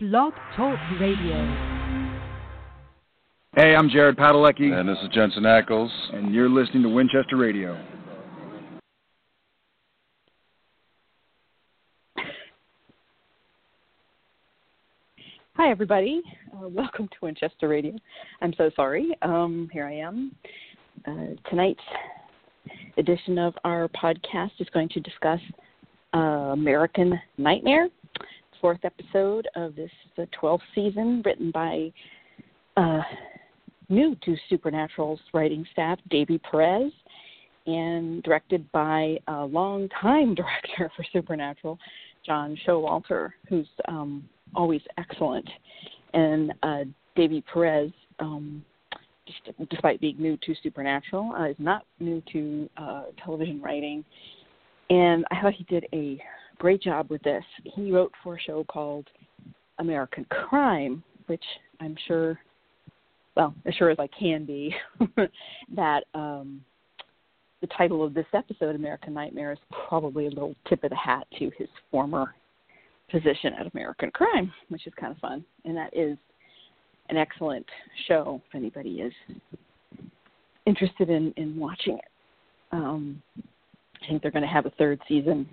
Blog Talk Radio. Hey, I'm Jared Padalecki. And this is Jensen Ackles. And you're listening to Winchester Radio. Hi, everybody. Uh, welcome to Winchester Radio. I'm so sorry. Um, here I am. Uh, tonight's edition of our podcast is going to discuss uh, American Nightmare, fourth episode of this the 12th season, written by uh, new to Supernatural's writing staff, Davy Perez, and directed by a longtime director for Supernatural, John Showalter, who's um, always excellent. And uh, Davy Perez, um, despite being new to Supernatural, uh, is not new to uh, television writing. And I thought he did a great job with this. He wrote for a show called American Crime, which I'm sure, well, as sure as I can be, that um, the title of this episode, American Nightmare, is probably a little tip of the hat to his former position at American Crime, which is kind of fun. And that is an excellent show if anybody is interested in, in watching it. Um, I think they're going to have a third season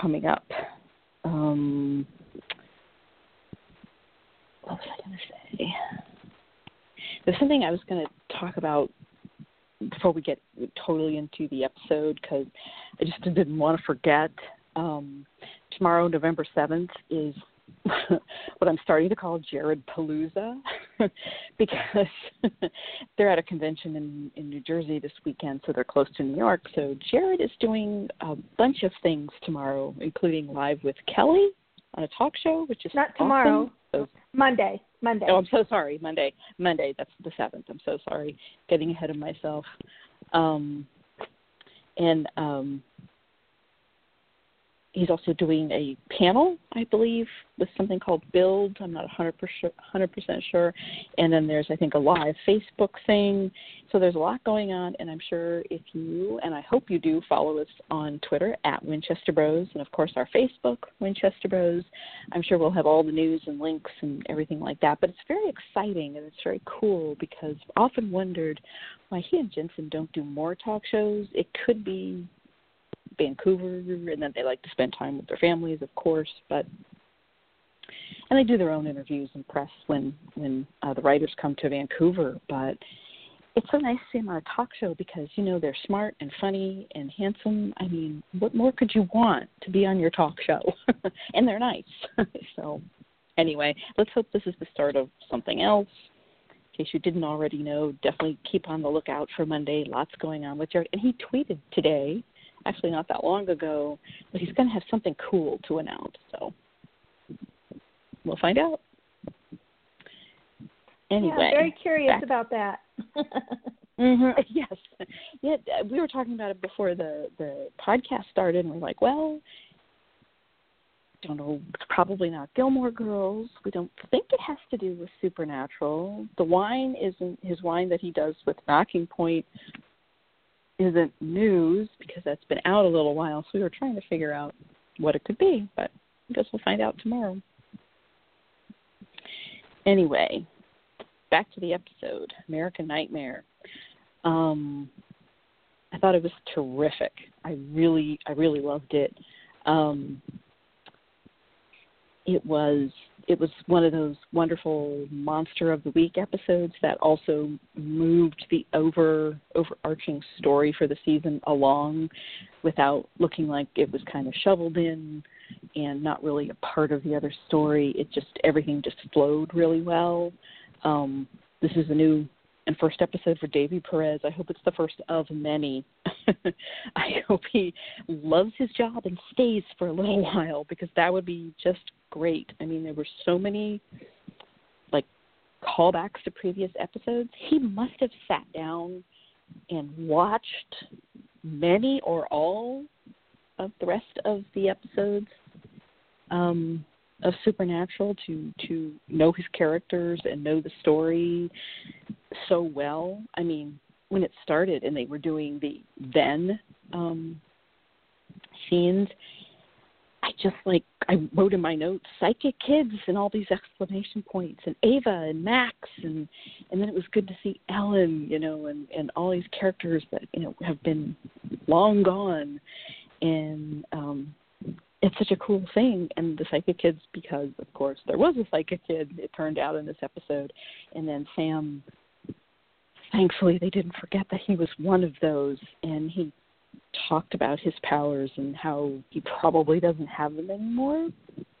coming up. Um, what was I going to say? There's something I was going to talk about before we get totally into the episode because I just didn't want to forget. Um, tomorrow, November 7th, is what I'm starting to call Jared Palooza because they're at a convention in, in New Jersey this weekend, so they're close to New York. So Jared is doing a bunch of things tomorrow, including live with Kelly on a talk show, which is not tomorrow. Awesome. So, Monday. Monday. Oh, I'm so sorry. Monday. Monday. That's the seventh. I'm so sorry. Getting ahead of myself. Um, and um, he's also doing a panel, I believe, with something called Build. I'm not 100% sure. And then there's, I think, a live Facebook thing. So there's a lot going on, and I'm sure if you, and I hope you do, follow us on Twitter at Winchester Bros, and of course our Facebook, Winchester Bros. I'm sure we'll have all the news and links and everything like that. But it's very exciting and it's very cool because I've often wondered why he and Jensen don't do more talk shows. It could be Vancouver, and then they like to spend time with their families, of course. But and they do their own interviews and press when when uh, the writers come to Vancouver. But it's so nice to see them on a talk show because you know they're smart and funny and handsome. I mean, what more could you want to be on your talk show? and they're nice. so anyway, let's hope this is the start of something else. In case you didn't already know, definitely keep on the lookout for Monday. Lots going on with Jared. And he tweeted today actually not that long ago, but he's going to have something cool to announce. So we'll find out. Anyway, yeah, very curious back. about that. mm-hmm. Yes, yeah. We were talking about it before the the podcast started, and we're like, well, don't know. It's probably not Gilmore Girls. We don't think it has to do with Supernatural. The wine isn't his wine that he does with Knocking Point isn't news because that's been out a little while. So we were trying to figure out what it could be, but I guess we'll find out tomorrow. Anyway, back to the episode, American Nightmare. Um, I thought it was terrific. I really, I really loved it. Um, it was it was one of those wonderful monster of the week episodes that also moved the over overarching story for the season along without looking like it was kind of shoveled in and not really a part of the other story it just everything just flowed really well um this is a new and first episode for Davy Perez. I hope it's the first of many. I hope he loves his job and stays for a little while because that would be just great. I mean, there were so many like callbacks to previous episodes. He must have sat down and watched many or all of the rest of the episodes um, of Supernatural to to know his characters and know the story so well. I mean, when it started and they were doing the then um, scenes, I just like I wrote in my notes psychic kids and all these exclamation points and Ava and Max and and then it was good to see Ellen, you know, and and all these characters that you know have been long gone, and um it's such a cool thing and the psychic kids because of course there was a psychic kid it turned out in this episode. And then sam thankfully they didn't forget that he was one of those and he talked about his powers and how he probably doesn't have them anymore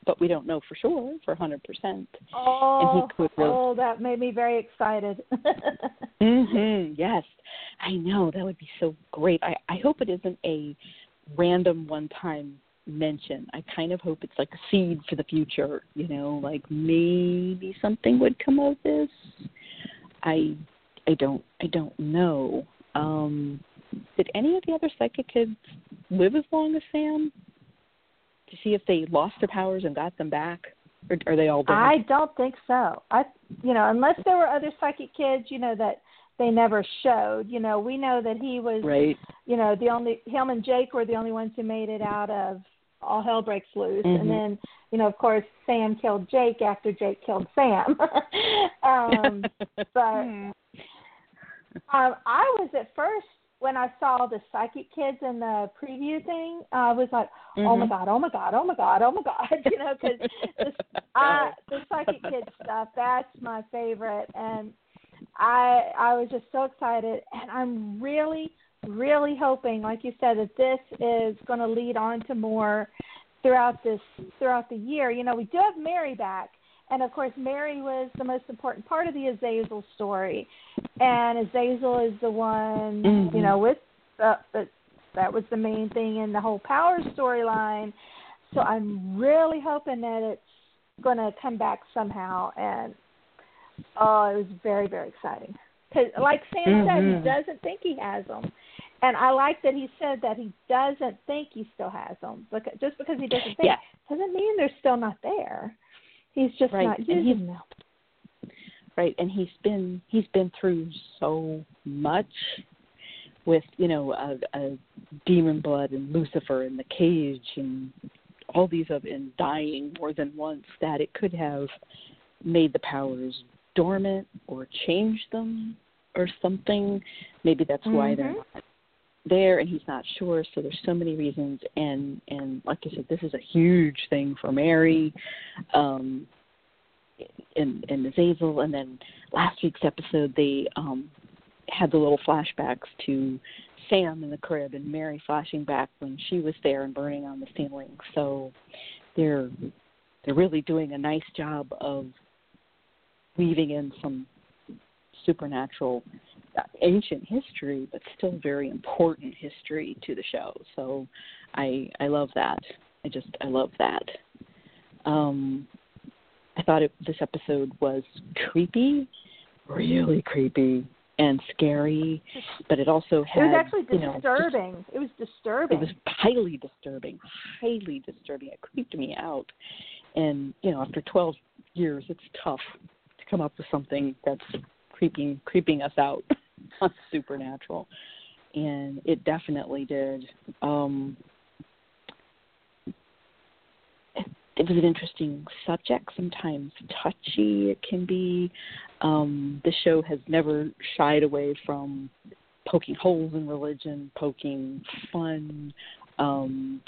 but we don't know for sure for 100% oh, and he could really... oh that made me very excited mhm yes i know that would be so great i i hope it isn't a random one time mention. I kind of hope it's like a seed for the future, you know, like maybe something would come of this. I I don't I don't know. Um did any of the other psychic kids live as long as Sam? To see if they lost their powers and got them back? Or are they all dead? I don't think so. I you know, unless there were other psychic kids, you know, that they never showed. You know, we know that he was right. you know, the only him and Jake were the only ones who made it out of all hell breaks loose mm-hmm. and then you know of course sam killed jake after jake killed sam um but hmm. um i was at first when i saw the psychic kids in the preview thing i was like mm-hmm. oh my god oh my god oh my god oh my god you know because the psychic kids stuff that's my favorite and i i was just so excited and i'm really really hoping, like you said, that this is going to lead on to more throughout this throughout the year. You know, we do have Mary back, and of course, Mary was the most important part of the Azazel story, and Azazel is the one, mm-hmm. you know, with uh, the, that was the main thing in the whole power storyline. So I'm really hoping that it's going to come back somehow, and oh, it was very very exciting. Cause, like Sam mm-hmm. said, he mm-hmm. doesn't think he has them, and I like that he said that he doesn't think he still has them. Because just because he doesn't think yeah. doesn't mean they're still not there. He's just right. not using them. Right, and he's been he's been through so much with you know a, a demon blood and Lucifer in the cage and all these of and dying more than once that it could have made the powers dormant or changed them or something. Maybe that's mm-hmm. why they're mm-hmm. not there and he's not sure so there's so many reasons. And and like i said this is a huge thing for mary um and and azazel and then last week's episode they um had the little flashbacks to sam in the crib and mary flashing back when she was there and burning on the ceiling. So they're they're really doing a nice job of weaving in some supernatural ancient history, but still very important history to the show. So I I love that. I just I love that. Um, I thought it, this episode was creepy, really creepy and scary, but it also had. It was actually disturbing. You know, just, it was disturbing. It was highly disturbing, highly disturbing. It creeped me out, and you know, after 12 years, it's tough to come up with something that's creeping creeping us out on Supernatural, and it definitely did. Um, it, it was an interesting subject, sometimes touchy. It can be. Um, the show has never shied away from poking holes in religion, poking fun, um,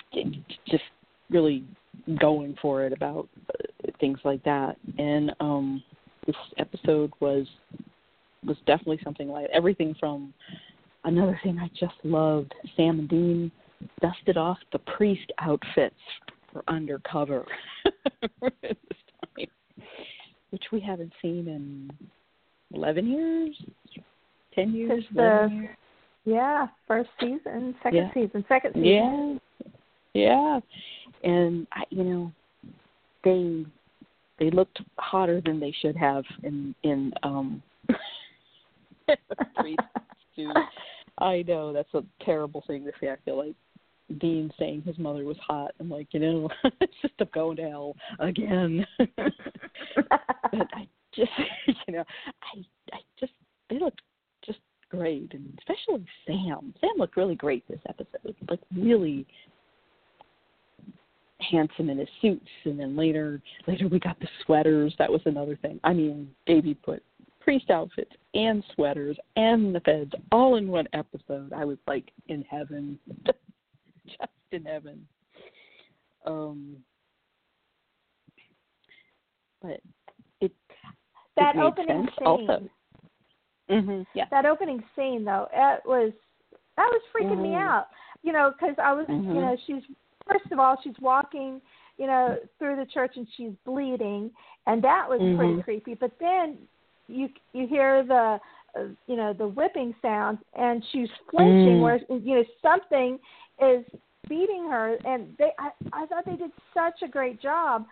just really going for it about things like that. And um, this episode was was definitely something like everything from another thing I just loved. Sam and Dean dusted off the priest outfits for undercover which we haven't seen in eleven years, ten years, the, years. Yeah, first season, second yeah. season, second season. Yeah, yeah, and I, you know, they they looked hotter than they should have in in um I know that's a terrible thing to say. I feel like Dean saying his mother was hot. I'm like, you know, it's just a going to hell again. but I just, you know, I, I just they looked just great, and especially Sam. Sam looked really great this episode. Like really, handsome in his suits and then later later we got the sweaters that was another thing i mean Davy put priest outfits and sweaters and the feds all in one episode i was like in heaven just in heaven um but it that it opening scene. also mhm yeah That opening scene though, it was that was freaking me Mhm. out. You know, because I was, Mhm. you know, she's first of all she's walking, you know, through the church and she's bleeding, and that was pretty Mhm. creepy. But then you you hear the uh, you know the whipping sounds and she's flinching Mm. where you know something is beating her and they I, I thought they did such a great job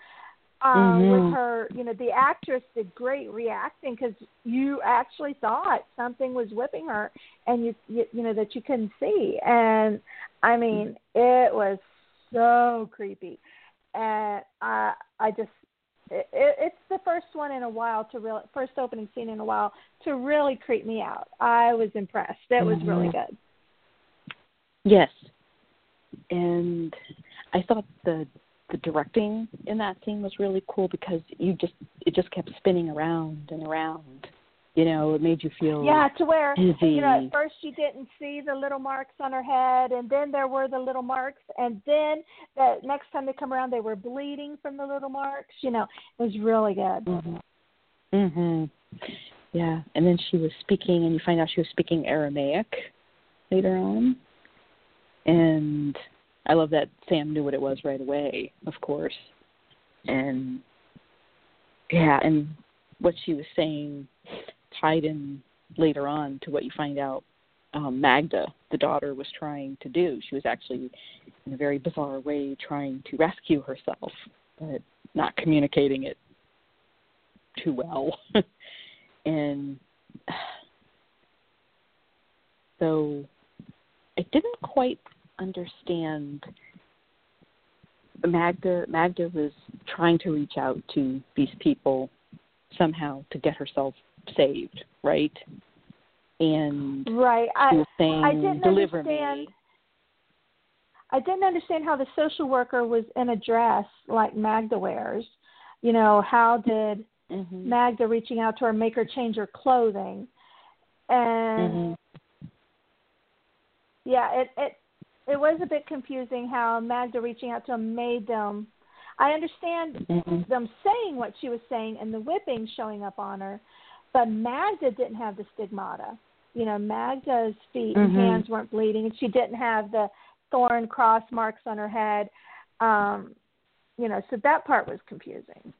um Mhm. with her you know the actress did great reacting because you actually thought something was whipping her and you, you you know that you couldn't see and i mean it was so creepy and i i just it, it, it's the first one in a while to real first opening scene in a while to really creep me out i was impressed it was really Mhm. good Yes. And I thought the the directing in that scene was really cool because you just it just kept spinning around and around. You know, it made you feel Yeah, to where Dizzy. you know at first you didn't see the little marks on her head, and then there were the little marks, and then the next time they come around, they were bleeding from the little marks. You know, it was really good. Mhm. Mhm. Yeah, and then she was speaking and you find out she was speaking Aramaic later on. And I love that Sam knew what it was right away, of course. And yeah, and what she was saying tied in later on to what you find out um, Magda, the daughter, was trying to do. She was actually, in a very bizarre way, trying to rescue herself, but not communicating it too well. and so I didn't quite understand Magda Magda was trying to reach out to these people somehow to get herself saved, right? And Right. I saying, I didn't "Deliver understand. me." I didn't understand how the social worker was in a dress like Magda wears. You know, how did Mhm. Magda reaching out to her make her change her clothing? And Mhm. yeah, it it it was a bit confusing how Magda reaching out to him made them. I understand Mhm. them saying what she was saying and the whipping showing up on her, but Magda didn't have the stigmata. You know, Magda's feet and Mhm. hands weren't bleeding, and she didn't have the thorn cross marks on her head. Um, you know, so that part was confusing.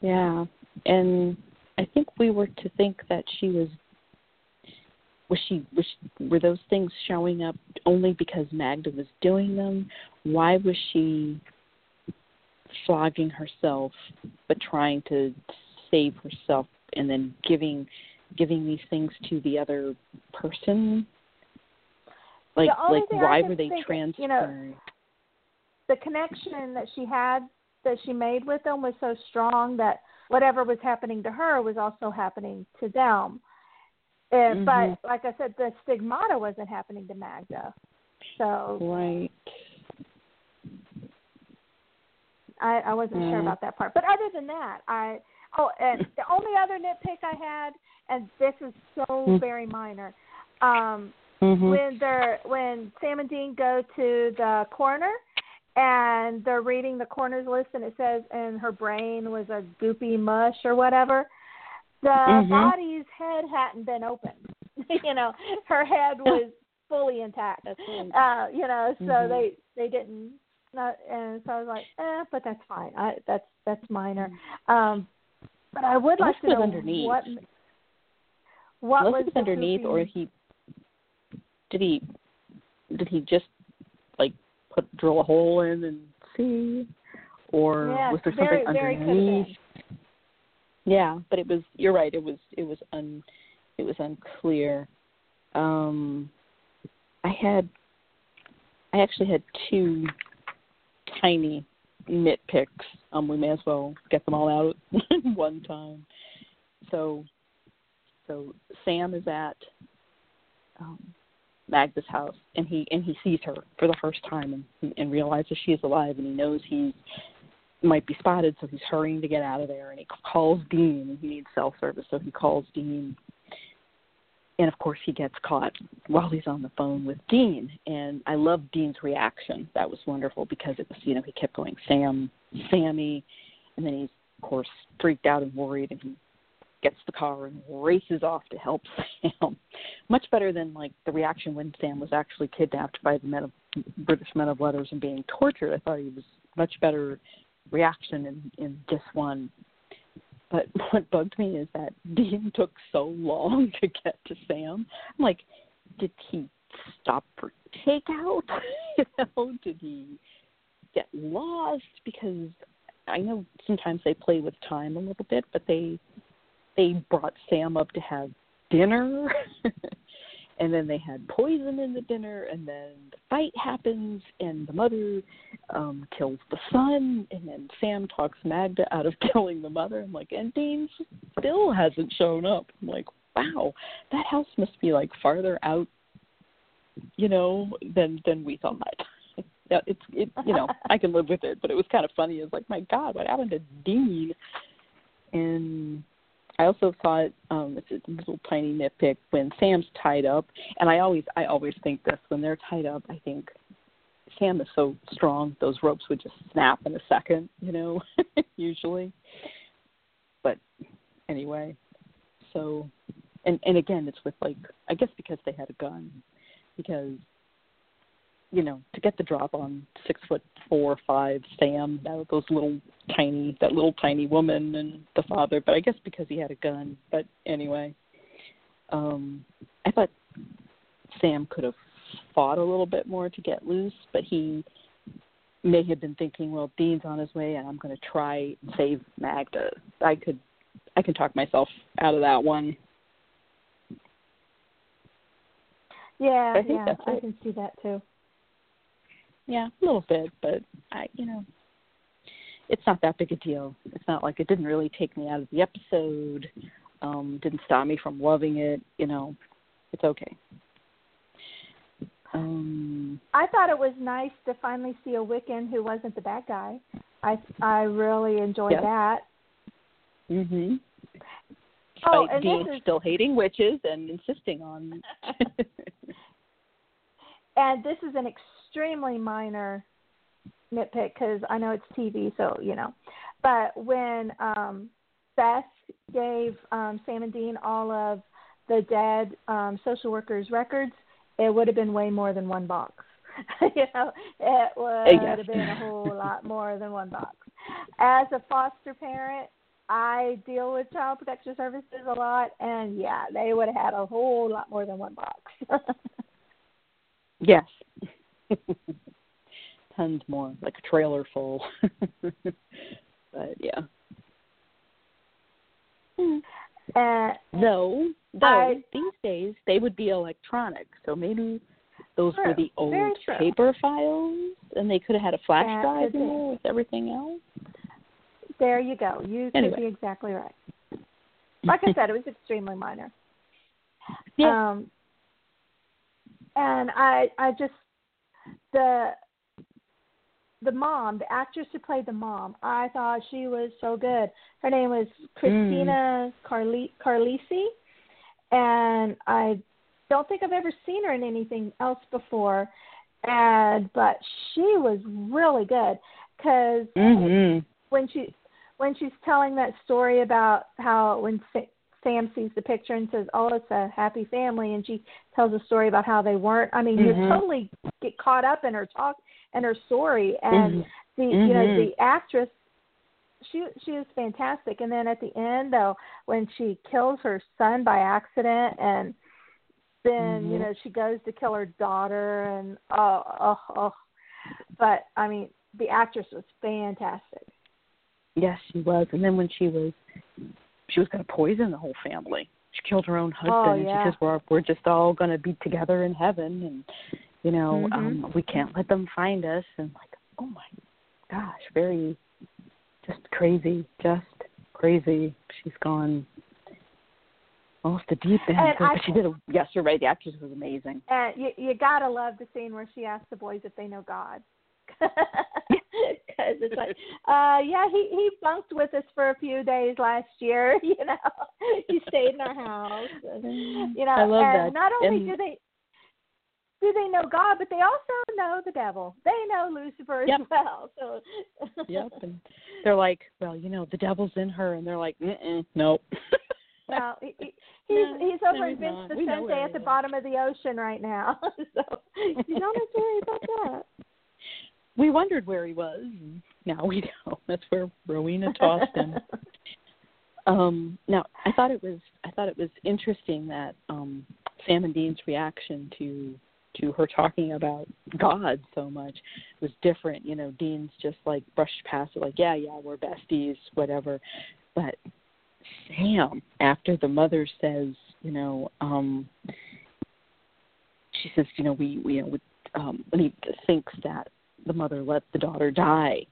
Yeah, and I think we were to think that she was was she was she, were those things showing up only because Magda was doing them? Why was she flogging herself but trying to save herself and then giving giving these things to the other person? Like like why were they transferred? you know, The connection that she had that she made with them was so strong that whatever was happening to her was also happening to them. Uh, Mhm. But like I said, the stigmata wasn't happening to Magda. So right. I, I wasn't sure about that part. But other than that, I oh, and the only other nitpick I had, and this is so Mm. very minor, um, Mhm. when they're when Sam and Dean go to the corner and they're reading the coroner's list and it says and her brain was a goopy mush or whatever. The Mhm. body's head hadn't been opened. you know, her head was fully intact. Uh, you know, so Mhm. they they didn't not and so I was like, eh, but that's fine. I that's that's minor. Um but I would like to it know underneath. what what Unless was it was underneath, or he did he did he just like put drill a hole in and see, or Yes, was there something very could have been. underneath? Yeah, but it was. You're right. It was. It was un. It was unclear. Um, I had. I actually had two tiny nitpicks. Um, we may as well get them all out at one time. So, so Sam is at um, Magda's house, and he and he sees her for the first time and and realizes she is alive, and he knows he might be spotted, so he's hurrying to get out of there, and he calls Dean. and He needs cell service, so he calls Dean, and of course he gets caught while he's on the phone with Dean. And I love Dean's reaction. That was wonderful because it was you know he kept going Sam, Sammy, and then he's of course freaked out and worried, and he gets the car and races off to help Sam. Much better than like the reaction when Sam was actually kidnapped by the men of British men of letters and being tortured. I thought he was much better reaction in in this one. But what bugged me is that Dean took so long to get to Sam. I'm like, did he stop for takeout? you know, did he get lost? Because I know sometimes they play with time a little bit, but they they brought Sam up to have dinner. And then they had poison in the dinner and then the fight happens and the mother um kills the son and then Sam talks Magda out of killing the mother. I'm like, and Dean still hasn't shown up. I'm like, wow, that house must be like farther out you know, than than we thought. That it's it you know, I can live with it, but it was kind of funny. It's like, my God, what happened to Dean? And I also thought um, it's a little tiny nitpick when Sam's tied up, and I always I always think this when they're tied up. I think Sam is so strong; those ropes would just snap in a second, you know, usually. But anyway, so and and again, it's with like I guess because they had a gun, because you know, to get the drop on six foot four, five Sam, that, those little tiny, that little tiny woman and the father. But I guess because he had a gun. But anyway, um, I thought Sam could have fought a little bit more to get loose, but he may have been thinking, well, Dean's on his way, and I'm going to try and save Magda. I could, I can talk myself out of that one. Yeah, I yeah, I can see that too. Yeah, a little bit, but I, you know, it's not that big a deal. It's not like it didn't really take me out of the episode. Um, didn't stop me from loving it. You know, it's okay. Um, I thought it was nice to finally see a Wiccan who wasn't the bad guy. I I really enjoyed Yeah. that. mhm. Oh, Despite and this is still hating witches and insisting on. and this is an extremely minor nitpick because I know it's TV, so you know. But when um, Beth gave um, Sam and Dean all of the dead um, social workers' records, it would have been way more than one box. you know, it would Yes. have been a whole lot more than one box. As a foster parent, I deal with child protection services a lot, and yeah, they would have had a whole lot more than one box. yes. Tons more, like a trailer full. but yeah. and Though, though I- these days they would be electronic, so maybe those were the old paper files, and they could have had a flash That drive in there with everything else. There you go. You could be exactly right. Like I said, it was extremely minor. Yeah. Um, and I, I just the the mom, the actress who played the mom, I thought she was so good. Her name was Christina Carli Carlisi, and I don't think I've ever seen her in anything else before. And but she was really good because mhm. when she when she's telling that story about how when Sam sees the picture and says, "Oh, it's a happy family," and she tells a story about how they weren't. I mean, you Mhm. totally get caught up in her talk and her story, and Mhm. the you know the actress. She she was fantastic, and then at the end though, when she kills her son by accident, and then you Mhm. know she goes to kill her daughter, and oh oh oh, but I mean the actress was fantastic. Yes, she was. And then when she was, she was going to poison the whole family. She killed her own husband. Oh, and yeah. She says, "We're we're just all going to be together in heaven, and you know, Mhm. um, we can't let them find us." And like, oh my gosh, very, just crazy, just crazy. She's gone. off the deep end. And but I- she did. A, yes, you're right. The actress was amazing. And you you gotta love the scene where she asks the boys if they know God. Because it's like, uh, yeah, he he bunked with us for a few days last year. You know, he stayed in our house. And, you know, I love and that. not only And- do they do they know God, but they also know the devil. They know Lucifer Yep. as well. So Yep. And they're like, well, you know, the devil's in her, and they're like, Mm-mm, nope. Well, he, he- he's No, he's no, over he's in Vince Vincente at the bottom of the ocean right now. so you don't have to worry about that. We wondered where he was. And now we know. That's where Rowena tossed him. Um, now, I thought it was I thought it was interesting that um, Sam and Dean's reaction to to her talking about God so much was different. You know, Dean's just like brushed past it, like, yeah, yeah, we're besties, whatever. But Sam, after the mother says, you know, um, she says, you know, we, we you know, we, um, when he thinks that the mother let the daughter die,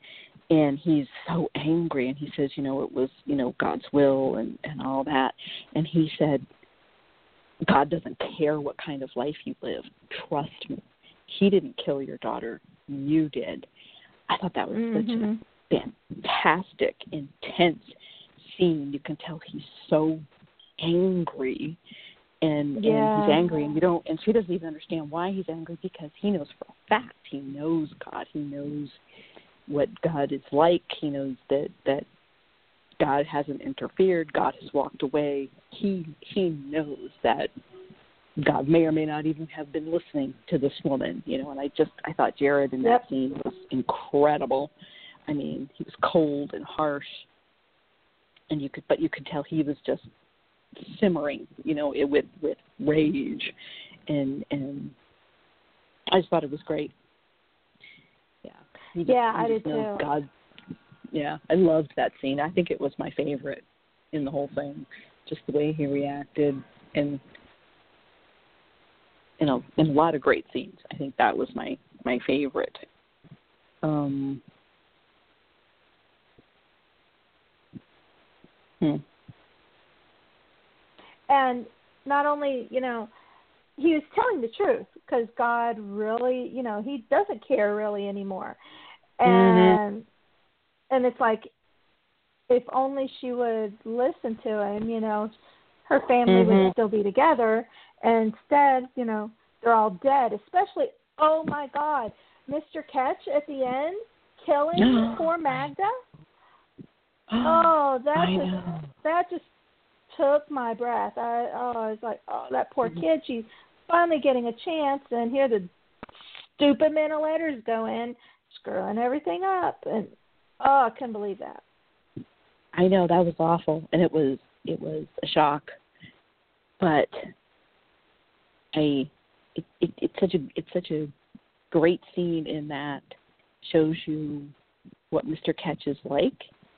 and he's so angry, and he says, you know, it was, you know, God's will and and all that, and he said, God doesn't care what kind of life you live. Trust me, He didn't kill your daughter, you did. I thought that was such a Mhm. fantastic, intense scene. You can tell he's so angry and, and he's angry and you don't and she doesn't even understand why he's angry because he knows for a fact. He knows God. He knows what God is like. He knows that that God hasn't interfered, God has walked away. He he knows that God may or may not even have been listening to this woman, you know, and I just I thought Jared in that Yep. scene was incredible. I mean, he was cold and harsh and you could but you could tell he was just simmering, you know, it, with with rage and and I just thought it was great. Yeah. Just- Yeah, I did know too. God yeah, I loved that scene. I think it was my favorite in the whole thing. Just the way he reacted and you know, in a lot of great scenes. I think that was my my favorite. Um Hmm. And not only you know he was telling the truth because god really you know he doesn't care really anymore. And and it's like if only she would listen to him you know her family Mhm. would still be together. And instead you know they're all dead especially oh my god mr Ketch at the end killing poor magda? Oh that just that just took my breath. I oh, I was like, oh, that poor mm-hmm. kid. She's finally getting a chance, and here the stupid men of letters go in, screwing everything up, and oh, I couldn't believe that. I know that was awful, and it was it was a shock. But I, it, it, it's such a it's such a great scene in that shows you what Mr. Ketch is like.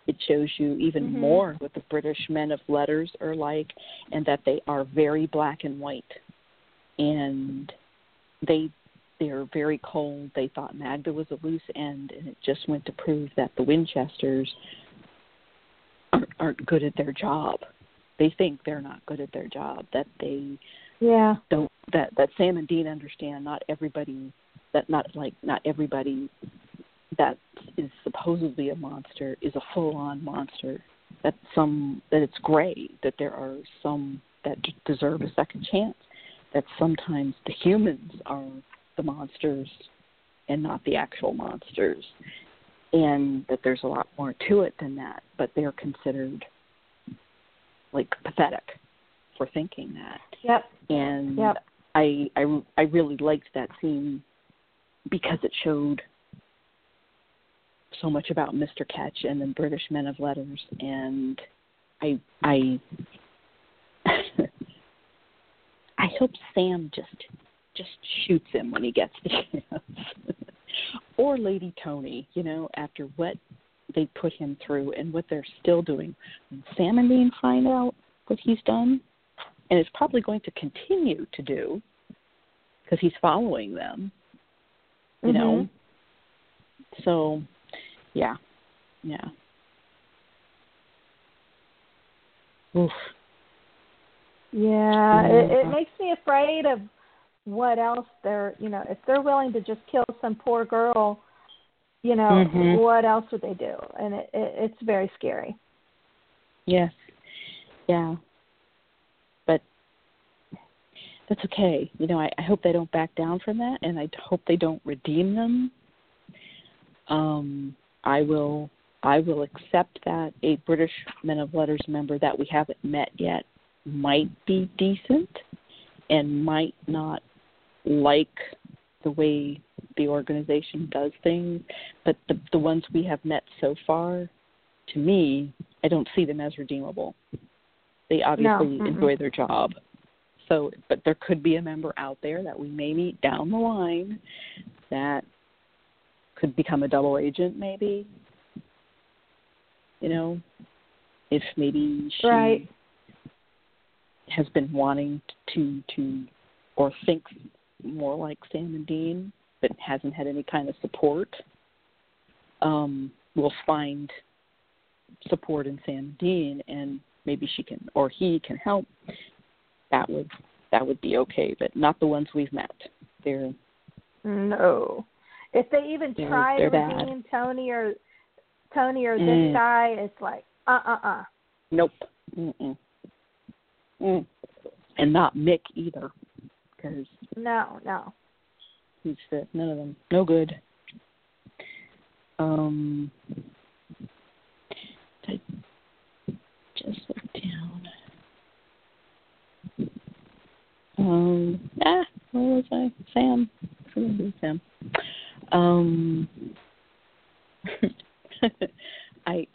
It shows you even Mhm. more what the British men of letters are like, and that they are very black and white, and they they're very cold. They thought Magda was a loose end, and it just went to prove that the Winchesters aren't, aren't good at their job. They think they're not good at their job. That they Yeah. don't that that Sam and Dean understand. Not everybody that not like not everybody that is supposedly a monster is a full on monster. That some that it's gray. That there are some that deserve a second chance. That sometimes the humans are the monsters and not the actual monsters and that there's a lot more to it than that, but they're considered like pathetic for thinking that. Yep. And Yep. I I I really liked that scene because it showed so much about Mr. Ketch and the British men of letters and I I I hope Sam just just shoots him when he gets the chance. or Lady Toni, you know, after what they put him through and what they're still doing. When Sam and Dean find out what he's done, and is probably going to continue to do, because he's following them, you know. Mm-hmm. So, yeah, yeah. Oof. Yeah, it, it makes me afraid of what else they're, you know, if they're willing to just kill some poor girl, you know, Mhm. what else would they do? And it, it it's very scary. Yes. Yeah. But that's okay. You know, I, I hope they don't back down from that and I hope they don't redeem them. Um I will I will accept that a British Men of Letters member that we haven't met yet might be decent and might not like the way the organization does things, but the the ones we have met so far, to me, I don't see them as redeemable. They obviously mm-mm. enjoy their job. So, but there could be a member out there that we may meet down the line that could become a double agent, maybe. You know, if maybe she Right. has been wanting to to or thinks more like Sam and Dean, but hasn't had any kind of support. Um, will find support in Sam and Dean, and maybe she can or he can help. That would that would be okay, but not the ones we've met. They're No. If they even try to bad. redeem Toni or Toni or Mm. this guy, it's like uh uh uh. nope. Mm-mm. Mm. And not Mick either, because No, no. He's fit. None of them. No good. Um, I just look down. Um, ah, where was I? Sam. I Sam. Um, I,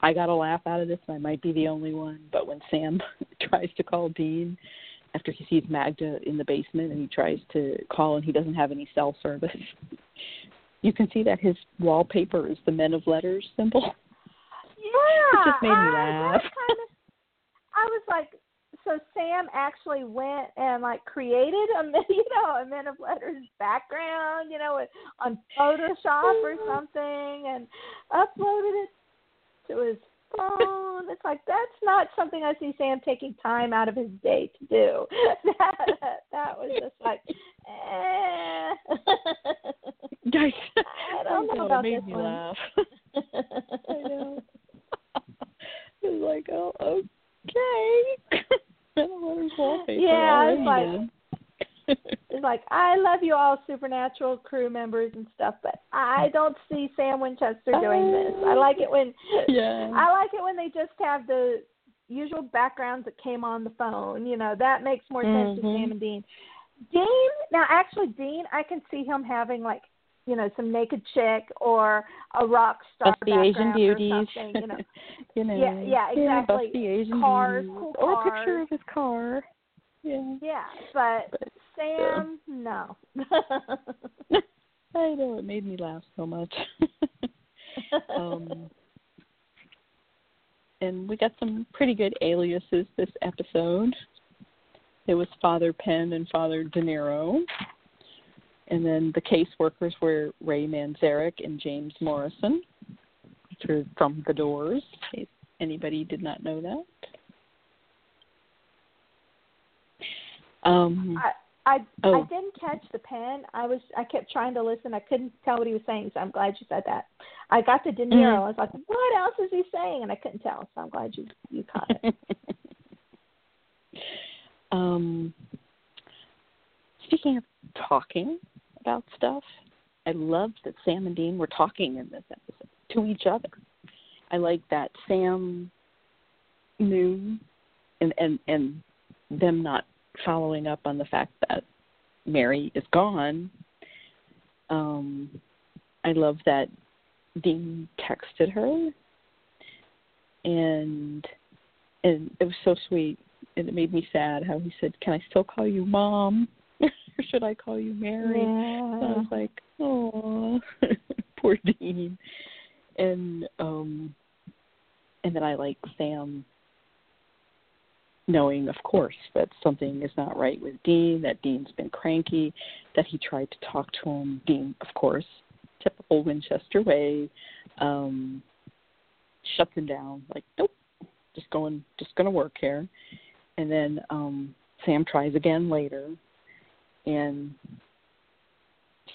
I got a laugh out of this, and I might be the only one. But when Sam tries to call Dean after he sees Magda in the basement, and he tries to call, and he doesn't have any cell service, you can see that his wallpaper is the Men of Letters symbol. Yeah. It just made me laugh. that Kind of, I was like, so Sam actually went and like created a you know a Men of Letters background, you know, on Photoshop or something, and uploaded it to his phone. It's like that's not something I see Sam taking time out of his day to do. that, that was just like, eh. Guys, I don't know about made this me one. laugh. I know. it was like, oh, okay. Yeah, it's like- It's like I love you all, supernatural crew members and stuff, but I don't see Sam Winchester doing this. I like it when yeah. I like it when they just have the usual backgrounds that came on the phone. You know that makes more sense to Mhm. Sam and Dean. Dean, now actually Dean, I can see him having like you know some naked chick or a rock star Busty Asian beauties. You know, you know. Yeah, yeah, exactly. The Asian Cars, beauties. cool or a picture of his car. Yeah. yeah, but But, Sam, no. I know it made me laugh so much. um, and we got some pretty good aliases this episode. It was Father Penn and Father De Niro. And then the caseworkers were Ray Manzarek and James Morrison, which are from The Doors, in case anybody did not know that. Um, I I Oh. I didn't catch the Penn. I was I kept trying to listen. I couldn't tell what he was saying, so I'm glad you said that. I got to De Niro. Mhm. I was like, what else is he saying? And I couldn't tell, so I'm glad you you caught it. um, speaking of talking about stuff, I love that Sam and Dean were talking in this episode to each other. I like that Sam knew, and and and them not following up on the fact that Mary is gone. Um, I love that Dean texted her, and and it was so sweet and it made me sad how he said, "Can I still call you mom, or should I call you Mary?" And I Yeah. was like, "Oh, poor Dean," and um, and then I like Sam knowing, of course, that something is not right with Dean, that Dean's been cranky, that he tried to talk to him. Dean, of course, typical Winchester way, um, shuts him down, like, nope, just going, just going to work here. and then um Sam tries again later and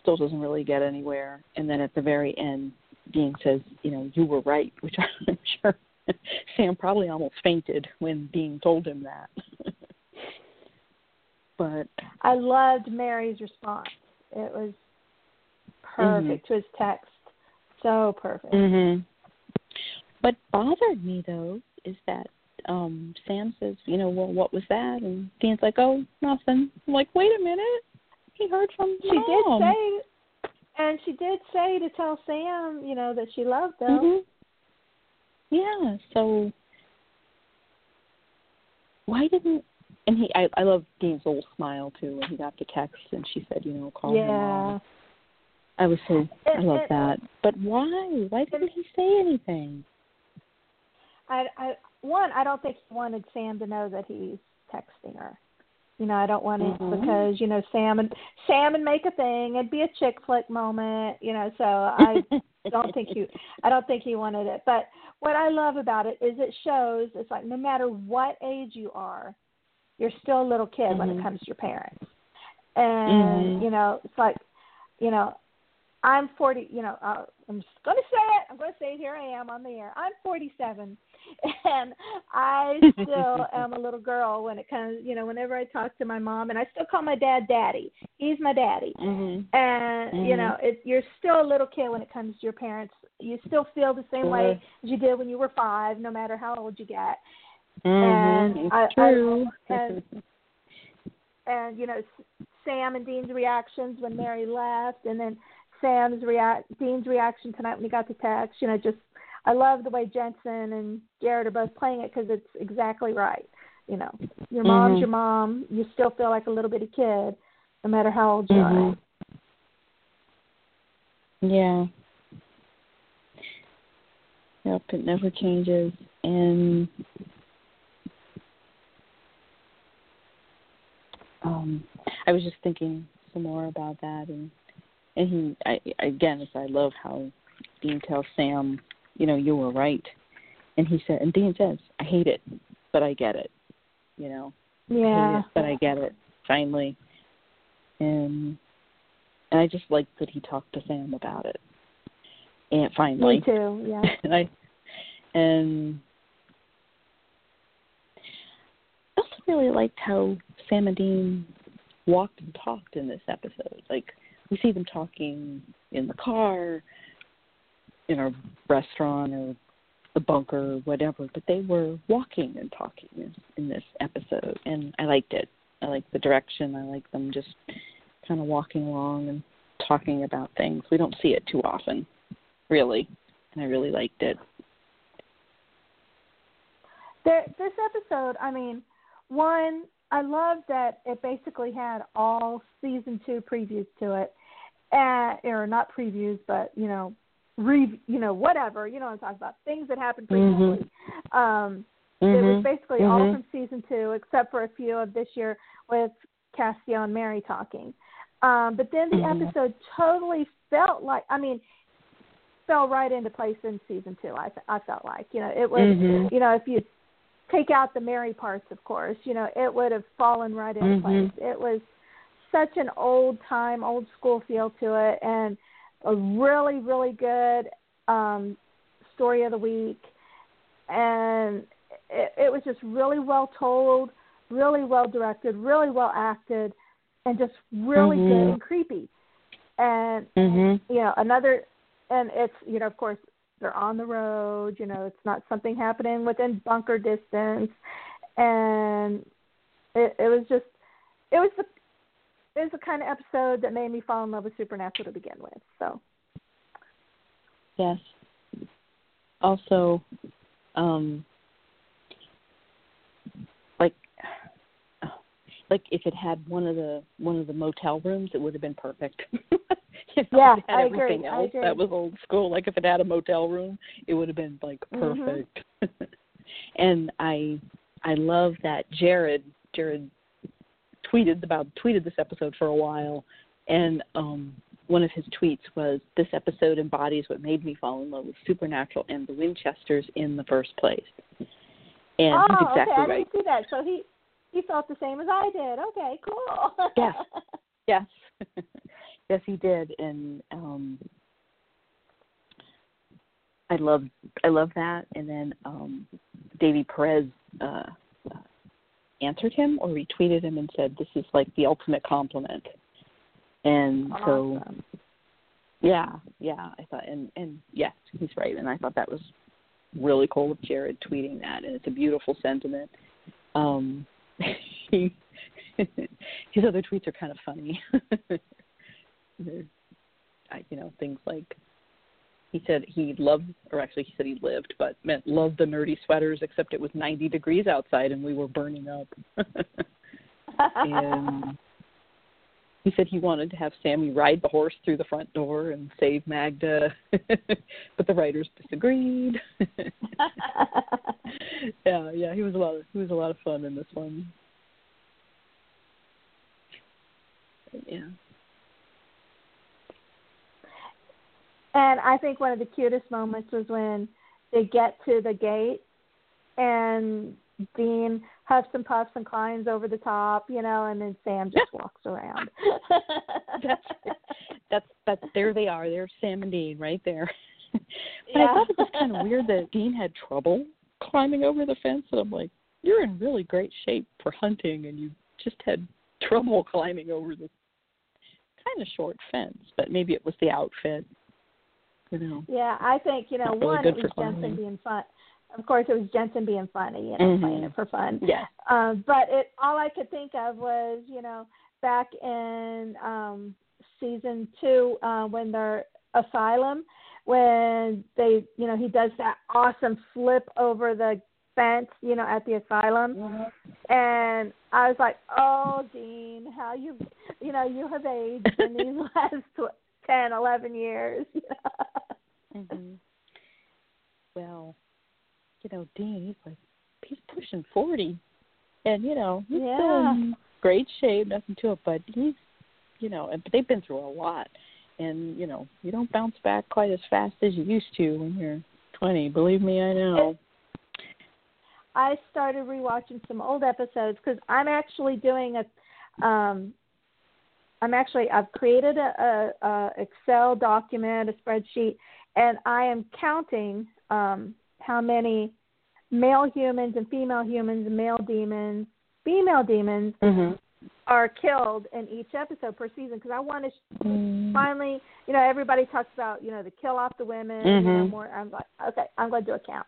still doesn't really get anywhere and then at the very end Dean says, you know, you were right, which I'm sure Sam probably almost fainted when Dean told him that. but I loved Mary's response. It was perfect Mm-hmm. to his text. So perfect. Mhm. What bothered me though is that um Sam says, you know, well, what was that? And Dean's like, oh, nothing. I'm like, wait a minute. He heard from She did say, and she did say to tell Sam, you know, that she loved him. Mhm. Yeah. So why didn't? And he, I, I love Dean's little smile too when he got the text and she said, you know, call yeah. mom. I was so I love that. But why? Why didn't he say anything? I, I, one, I don't think he wanted Sam to know that he's texting her. You know, I don't want it Mhm. because you know Sam and Sam and make a thing. It'd be a chick flick moment. You know, so I don't think he I don't think he wanted it. But what I love about it is it shows it's like no matter what age you are, you're still a little kid when it Mhm. comes to your parents. And Mhm. you know, it's like, you know, I'm 40. You know, uh, I'm just going to say it. I'm going to say it. Here I am on the air. I'm 47, and I still am a little girl when it comes. You know, whenever I talk to my mom, and I still call my dad daddy. He's my daddy. Mhm. And you Mhm. know, it, you're still a little kid when it comes to your parents. You still feel the same way as you did when you were five, no matter how old you get. Mhm. And It's I- I- true. and- And you know, Sam and Dean's reactions when Mary left, and then Sam's react, Dean's reaction tonight when he got the text. You know, just I love the way Jensen and Jared are both playing it because it's exactly right. You know, your mom's Mhm. your mom. You still feel like a little bitty kid, no matter how old you are. Mhm. Yeah. Yep, it never changes. And um I was just thinking some more about that and and he I again as I love how Dean tells Sam, you know, you were right. And he said and Dean says, I hate it, but I get it. You know. I Yeah. it, but I get it finally. And and I just like that he talked to Sam about it. And finally, Me too. Yeah. and I and I also really liked how Sam and Dean walked and talked in this episode. Like we see them talking in the car, in a restaurant or the bunker or whatever, but they were walking and talking in, in this episode and I liked it. I like the direction. I like them just kind of walking along and talking about things. We don't see it too often, really, and I really liked it. This episode, I mean, one, I love that it basically had all season two previews to it, and or not previews, but you know, re, you know, whatever, you know, what I'm talking about things that happened previously. Um, It was basically all Mhm. from season two, except for a few of this year with Cassio and Mary talking. Um, but then the Mhm. episode totally felt like, I mean, fell right into place in season two. I I felt like, you know, it was, Mhm. you know, if you take out the Mary parts, of course, you know, it would have fallen right into place. It was such an old time, old school feel to it, and a really, really good um, story of the week. And it, it was just really well told, really well directed, really well acted, and just really Mhm. good and creepy. And Mhm. you know another and it's you know of course they're on the road you know it's not something happening within bunker distance and it it was just it was the it was the kind of episode that made me fall in love with supernatural to begin with so Yes. Also, um, like, like if it had one of the one of the motel rooms, it would have been perfect. you know, Yeah, I agree, everything I else agree. that was old school. Like if it had a motel room, it would have been like Mhm. perfect. and I I love that Jared Jared tweeted about tweeted this episode for a while, and um one of his tweets was, "This episode embodies what made me fall in love with Supernatural and the Winchesters in the first place." And oh he's exactly okay i right. didn't see that so he he felt the same as I did. Okay, cool. Yes. yes. yes, he did, and um I love I love that. And then um Davy Perez uh, uh answered him or retweeted him and said, "This is like the ultimate compliment." And awesome. so, yeah, yeah, I thought, and and yes, he's right, and I thought that was really cool of Jared tweeting that, and it's a beautiful sentiment. Um, he, his other tweets are kind of funny. They're, you know, things like he said he loved, or actually he said he lived, but meant loved the nerdy sweaters, except it was 90 degrees outside and we were burning up. and he said he wanted to have Sammy ride the horse through the front door and save Magda, but the writers disagreed. yeah, yeah, he was a lot. Of, he was a lot of fun in this one. Yeah. And I think one of the cutest moments was when they get to the gate and Dean huffs and puffs and climbs over the top, you know, and then Sam just walks around. that's that's that's there they are. There's Sam and Dean right there. but yeah. I thought it was kind of weird that Dean had trouble climbing over the fence, and I'm like, you're in really great shape for hunting, and you just had trouble climbing over this kind of short fence. But maybe it was the outfit. You know. Yeah, I think you know one it was Jensen climbing. being fun. Of course, it was Jensen being funny, you know, Mhm. playing it for fun. Yeah. Um, but it all I could think of was, you know, back in um season two, uh, when they're asylum, when they you know, he does that awesome flip over the fence, you know, at the asylum. And I was like, Oh, Dean, how you you know, you have aged in these last tw- ten, eleven years. hmm Well, you know, Dean, he's like he's pushing forty, and you know he's still in great shape, nothing to it, but he's, you know, and they've been through a lot, and you know you don't bounce back quite as fast as you used to when you're twenty. Believe me, I know. I started rewatching some old episodes because I'm actually doing a, um, I'm actually I've created a, a, a Excel document, a spreadsheet, and I am counting um, how many male humans and female humans, male demons, female demons Mhm. are killed in each episode per season because I want to Mm. finally, you know, everybody talks about, you know, the kill off the women. You know, Mhm. more. I'm like, okay, I'm going to do a count.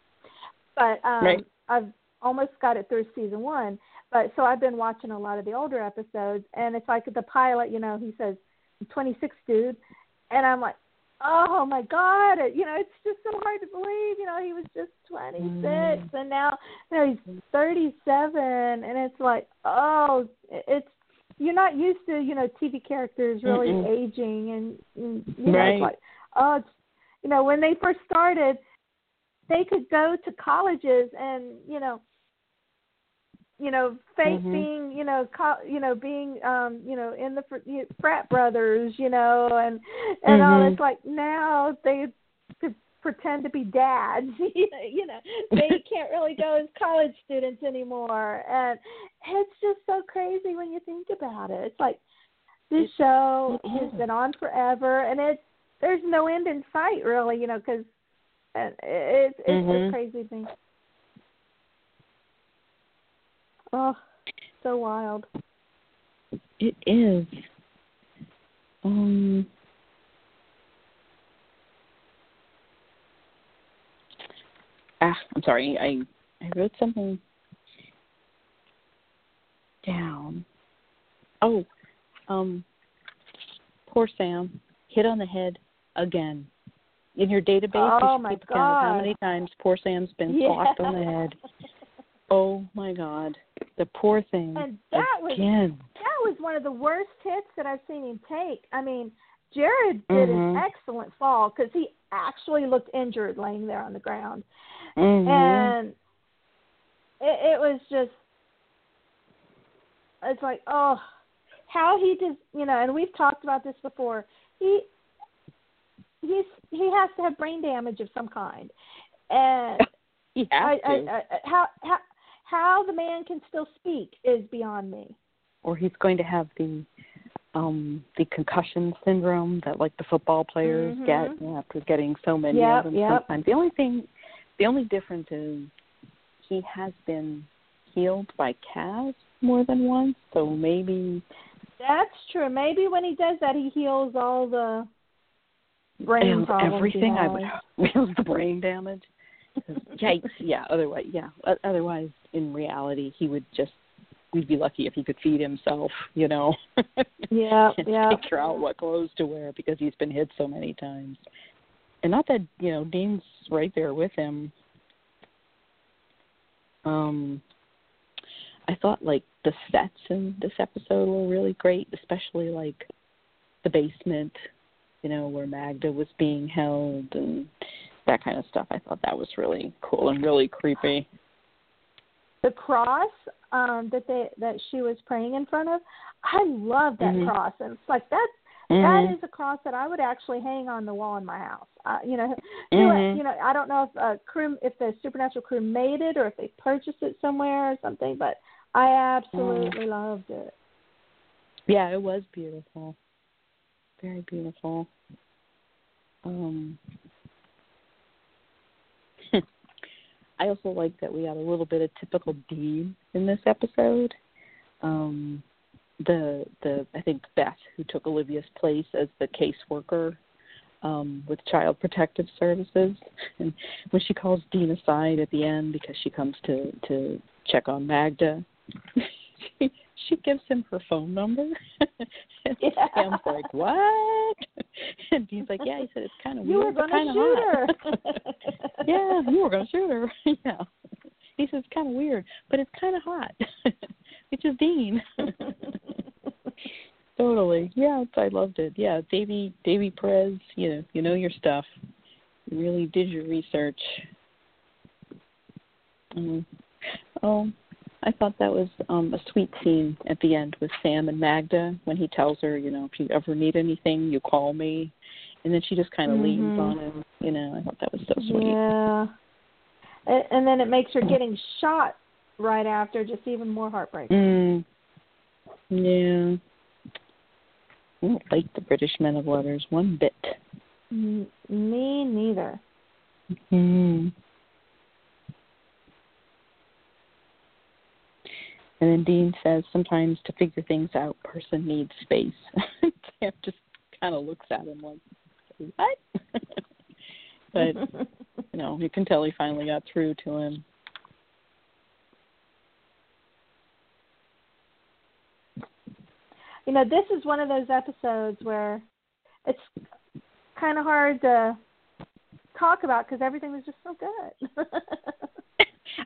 But um, Right. I've almost got it through season one. But so I've been watching a lot of the older episodes, and it's like the pilot. You know, he says, "26, dude," and I'm like, "Oh my god!" It, you know, it's just so hard to believe. You know, he was just 26, Mm. and now you know he's 37, and it's like, oh, it's you're not used to you know TV characters really Mm-mm. aging, and, and you know Right. it's like, oh, it's you know when they first started, they could go to colleges and you know you know fake Mhm. being you know co- you know being um you know in the fr- you- frat brothers you know and and all Mhm. it's like now they could pretend to be dads you know they can't really go as college students anymore and it's just so crazy when you think about it it's like this show has been on forever and it's there's no end in sight really you know because it's it's Mhm. just crazy to me oh so wild It is. Um. Ah, I'm sorry. I I wrote something down. Oh, um, poor Sam hit on the head again. In your database, you Oh, should keep count of how many times poor Sam's been Yeah. clocked on the head. Oh my God, the poor thing And that was that was one of the worst hits that I've seen him take. I mean, Jared did an Mhm. excellent fall because he actually looked injured laying there on the ground, Mhm. and it, it was just it's like oh how he just you know and we've talked about this before he he's he has to have brain damage of some kind and have I. I, I, how how how the man can still speak is beyond me. Or he's going to have the um the concussion syndrome that like the football players Mhm. get after getting so many Yep, of them yep. sometimes. The only thing the only difference is he has been healed by Cass more than once, so maybe That's true. Maybe when he does that, he heals all the brain problems. he everything I would heals the brain damage. Yikes! Yeah. Otherwise, yeah. Otherwise, in reality, he would just. We'd be lucky if he could feed himself. You know. Yeah, yeah. figure out what clothes to wear because he's been hit so many times. And not that you know Dean's right there with him. Um, I thought like the sets in this episode were really great, especially like the basement, you know, where Magda was being held and that kind of stuff. I thought that was really cool and really creepy. The cross um, that they that she was praying in front of, I love that Mhm. cross, and it's like that. Mhm. That is a cross that I would actually hang on the wall in my house. Uh, you know, Mhm. you know, I don't know if uh, crew, if the supernatural crew made it or if they purchased it somewhere or something, but I absolutely loved it. Yeah, it was beautiful. Very beautiful. Um I also like that we had a little bit of typical Dean in this episode. Um the the I think Beth who took Olivia's place as the caseworker um with Child Protective Services and when she calls Dean aside at the end because she comes to to check on Magda she gives him her phone number. and Yeah. Sam's like, "What?" And he's like, "Yeah." He said it's kind of You weird, were gonna kind of shoot hot. her. yeah, you were gonna shoot her. yeah. He says it's kind of weird, but it's kind of hot, which is Dean. totally. Yeah, I loved it. Yeah, Davy Davy Perez. You know, you know your stuff. You really did your research. Mm. Oh, I thought that was um a sweet scene at the end with Sam and Magda when he tells her, you know, if you ever need anything, you call me. And then she just kind of leans Mhm. on him. You know, I thought that was so sweet. Yeah. And, and then it makes her getting shot right after just even more heartbreaking. Mm. Yeah. I don't like the British men of letters one bit. Me neither. Mm. And then Dean says sometimes to figure things out, person needs space. Sam just kind of looks at him like, what? but you know, you can tell he finally got through to him. you know, this is one of those episodes where it's kind of hard to talk about because everything was just so good.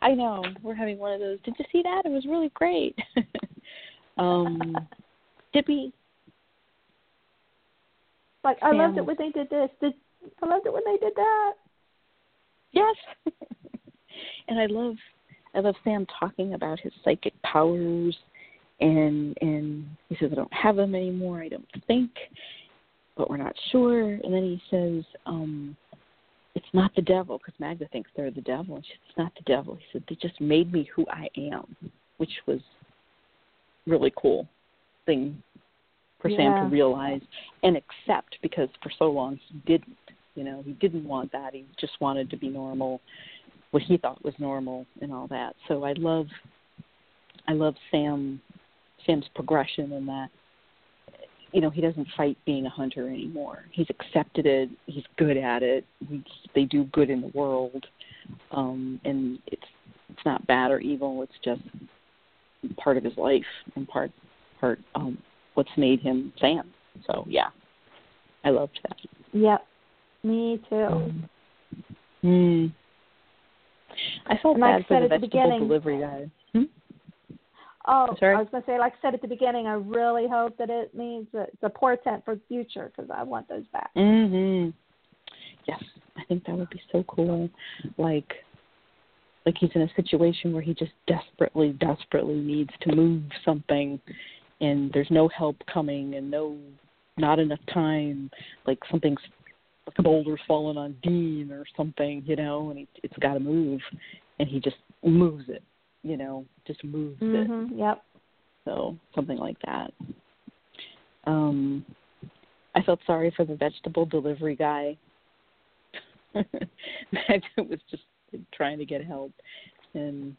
I know we're having one of those. Did you see that? It was really great. um, Tippy, like I loved it when they did this. Did I loved it when they did that? yes. and I love, I love Sam talking about his psychic powers, and and he says I don't have them anymore. I don't think, but we're not sure. And then he says, um, it's not the devil because Magda thinks they're the devil. And she said, it's not the devil. He said they just made me who I am, which was really cool thing for Sam to realize and accept because for so long he didn't. You know, he didn't want that. He just wanted to be normal, what he thought was normal and all that. So I love I love Sam Sam's progression in that you know, he doesn't fight being a hunter anymore. He's accepted it. He's good at it. He, they do good in the world, um, and it's it's not bad or evil. It's just part of his life and part part um, what's made him Sam. So yeah, I loved that. Yep. Me too. Mm. I felt And like bad for the at the vegetable beginning- delivery guy. Oh? I was going to say, like I said at the beginning, I really hope that it means that it's a portent for the future because I want those back. Mhm. Yes, I think that would be so cool. Like like he's in a situation where he just desperately desperately needs to move something and there's no help coming and no not enough time like something's like a boulder's fallen on Dean or something, you know, and he, it's got to move and he just moves it, you know, just moves it. Mhm. Yep. So something like that. Um, I felt sorry for the vegetable delivery guy. that was just trying to get help, and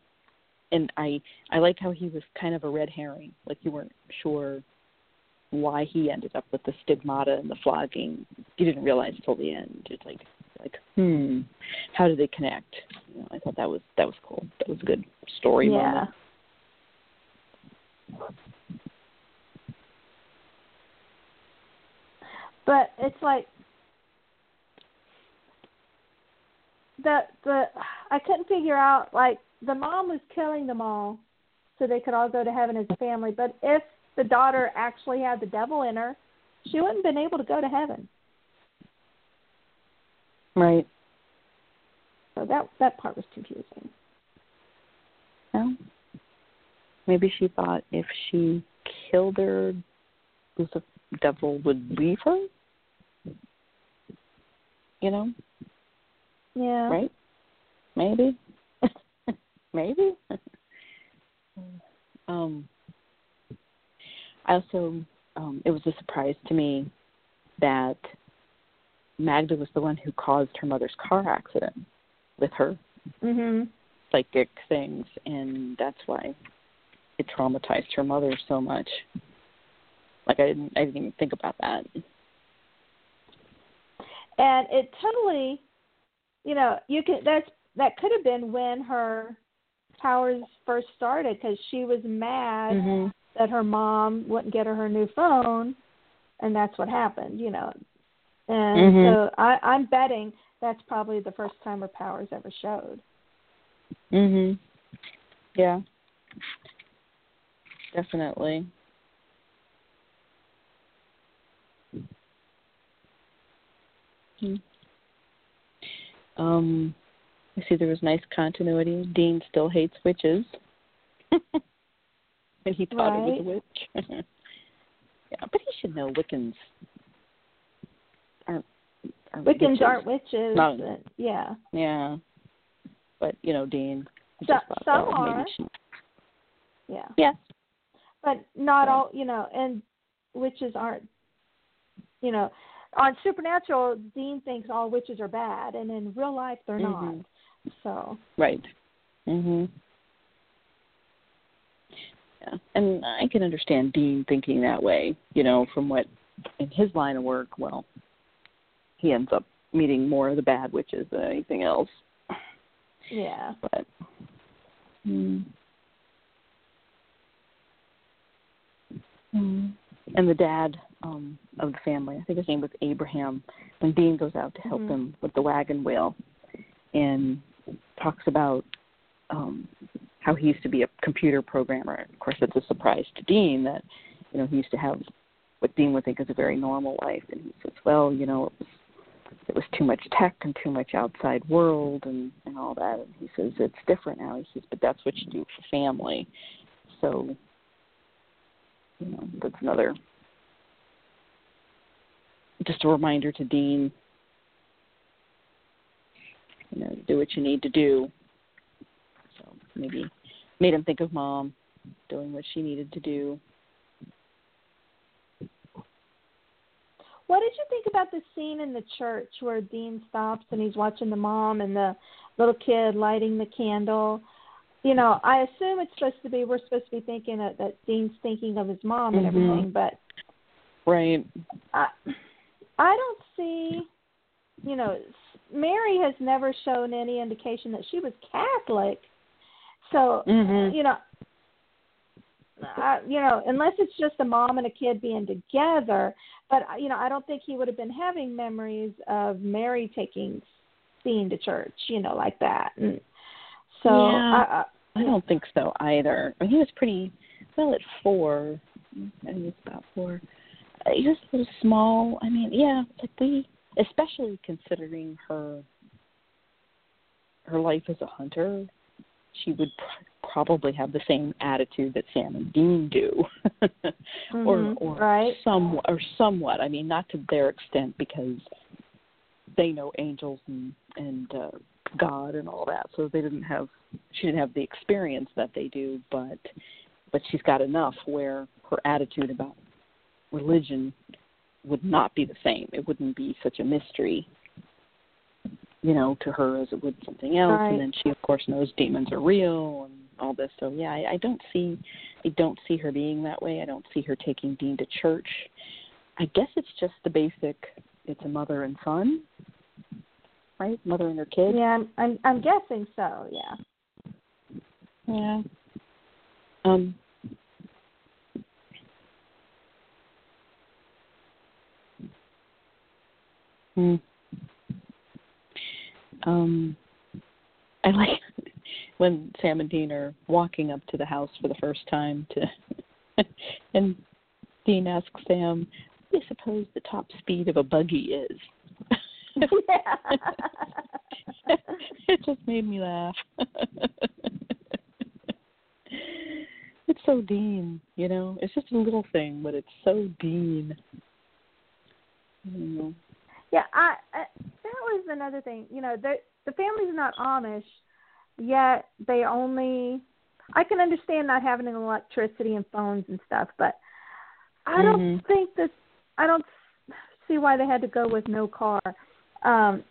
and I I liked how he was kind of a red herring. Like you weren't sure why he ended up with the stigmata and the flogging. You didn't realize till the end. It's like like hmm, how do they connect? You know, I thought that was that was cool. That was a good story yeah. moment. But it's like the the I couldn't figure out like the mom was killing them all so they could all go to heaven as a family. But if the daughter actually had the devil in her, she wouldn't have been able to go to heaven. Right. So that that part was confusing. Well, maybe she thought if she killed her, the devil would leave her. You know? Yeah. Right? Maybe. maybe. um I also um it was a surprise to me that Magda was the one who caused her mother's car accident with her Mhm. psychic things and that's why it traumatized her mother so much. Like I didn't I didn't even think about that. And it totally you know, you could that's that could have been when her powers first started because she was mad Mm-hmm. That her mom wouldn't get her her new phone, and that's what happened, you know. And Mhm. so I, I'm betting that's probably the first time her powers ever showed. Mhm. Yeah. Definitely. Hmm. Um, I see there was nice continuity. Dean still hates witches. and he thought it was a witch. yeah, but he should know Wiccans aren't, aren't Wiccans witches. aren't witches. No. yeah. Yeah. But, you know, Dean So- thought, some well, are. Yeah. Yeah. But not Yeah. all, you know, and witches aren't, you know, on Supernatural, Dean thinks all witches are bad, and in real life, they're Mhm. not. So, Right. Mhm. Yeah, and I can understand Dean thinking that way. You know, from what in his line of work, well, he ends up meeting more of the bad witches than anything else. yeah. But. Mm. Mm. And the dad um of the family, I think his name was Abraham, when Dean goes out to help Mhm. him with the wagon wheel and talks about um how he used to be a computer programmer. Of course it's a surprise to Dean that, you know, he used to have what Dean would think is a very normal life and he says, Well, you know, it was it was too much tech and too much outside world and, and all that and he says, It's different now. He says, But that's what you do for family. So you know, that's another just a reminder to Dean, you know, do what you need to do. Maybe made him think of mom doing what she needed to do. What did you think about the scene in the church where Dean stops and he's watching the mom and the little kid lighting the candle? You know, I assume it's supposed to be we're supposed to be thinking that, that Dean's thinking of his mom and Mhm. everything, but Right. I I don't see, you know, Mary has never shown any indication that she was Catholic. So, Mhm. you know, I, you know, unless it's just a mom and a kid being together, but you know, I don't think he would have been having memories of Mary taking Dean to church, you know, like that. And so, Yeah. I, I, I don't think so either. I mean, he was pretty well at four. I was about four. Uh, He was a little small. I mean, yeah, like we, especially considering her her life as a hunter, she would pr- probably have the same attitude that Sam and Dean do, or Mhm, or right. somewhat or somewhat. I mean, not to their extent because they know angels and and uh, God and all that. So they didn't have she didn't have the experience that they do, but but she's got enough where her attitude about religion would not be the same. It wouldn't be such a mystery, you know, to her as it would something else. Right. And then she, of course, knows demons are real and all this. So yeah, I, I don't see, I don't see her being that way. I don't see her taking Dean to church. I guess it's just the basic. It's a mother and son, right? Mother and her kid. Yeah, I'm, I'm I'm guessing so. Yeah. Yeah. Um. Hmm. Um. I like when Sam and Dean are walking up to the house for the first time to, and Dean asks Sam, "What do you suppose the top speed of a buggy is?" yeah. it just made me laugh. it's so Dean, you know. It's just a little thing, but it's so Dean. You know. Yeah, I, I that was another thing. You know, the the family's not Amish, yet they only. I can understand not having electricity and phones and stuff, but I don't Mhm. think that I don't see why they had to go with no car, um,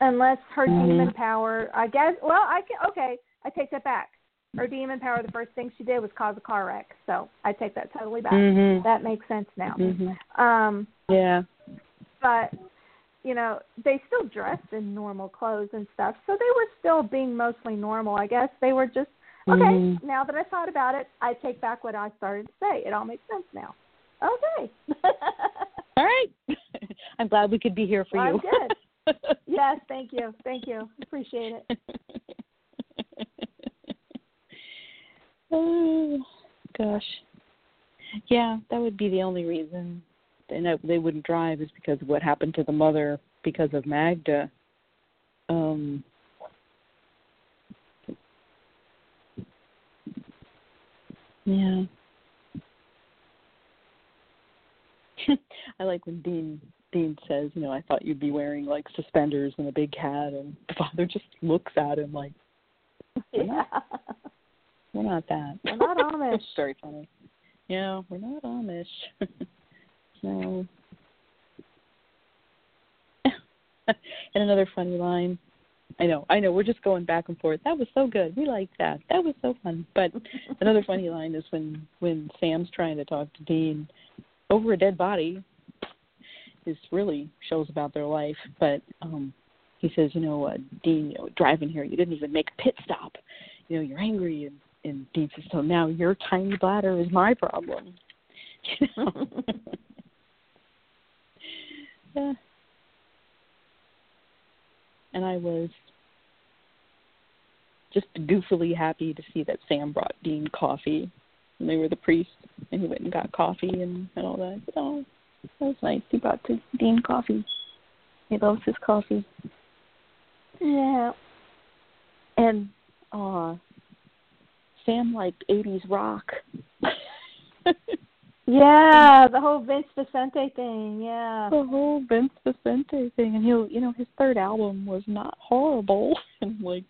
unless her Mhm. demon power. I guess. Well, I can. Okay, I take that back. Her demon power. The first thing she did was cause a car wreck, so I take that totally back. Mhm. That makes sense now. Mhm. Um, Yeah. but you know they still dressed in normal clothes and stuff so they were still being mostly normal i guess they were just okay Mhm. now that i thought about it i take back what i started to say it all makes sense now okay All right. I'm glad we could be here for Well, I'm you. good. yes thank you thank you appreciate it oh gosh. Yeah, that would be the only reason they know they wouldn't drive is because of what happened to the mother because of Magda. Um Yeah. I like when Dean Dean says, you know, I thought you'd be wearing like suspenders and a big hat and the father just looks at him like yeah we're not that. We're not Amish. very funny. Yeah, we're not Amish. No. and another funny line. I know, I know, we're just going back and forth. That was so good. We liked that. That was so fun. But another funny line is when when Sam's trying to talk to Dean over a dead body. This really shows about their life, but um he says, you know, uh, Dean, you know, driving here, you didn't even make a pit stop. You know, you're angry, and and Dean says, so now your tiny bladder is my problem. You know? Yeah. And I was just goofily happy to see that Sam brought Dean coffee. And they were the priest, and he went and got coffee and, and all that. But, oh, that was nice. He brought to Dean coffee. He loves his coffee. yeah And uh Sam liked eighties rock. yeah the whole vince vincente thing yeah the whole Vince Vincente thing and he'll you know, his third album was not horrible. And like,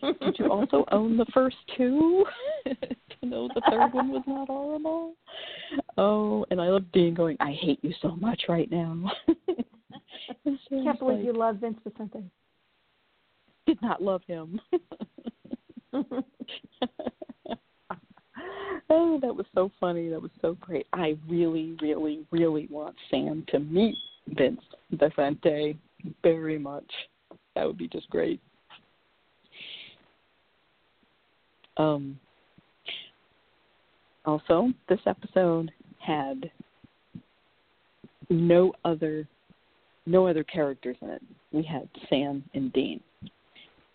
did you also own the first two to know the third one was not horrible? Oh, and I love Dean going, I hate you so much right now. Can't believe like, you love vince vincente did not love him. Oh, that was so funny. That was so great. I really, really, really want Sam to meet Vince Vincente very much. That would be just great. Um, also, this episode had no other no other characters in it. We had Sam and Dean.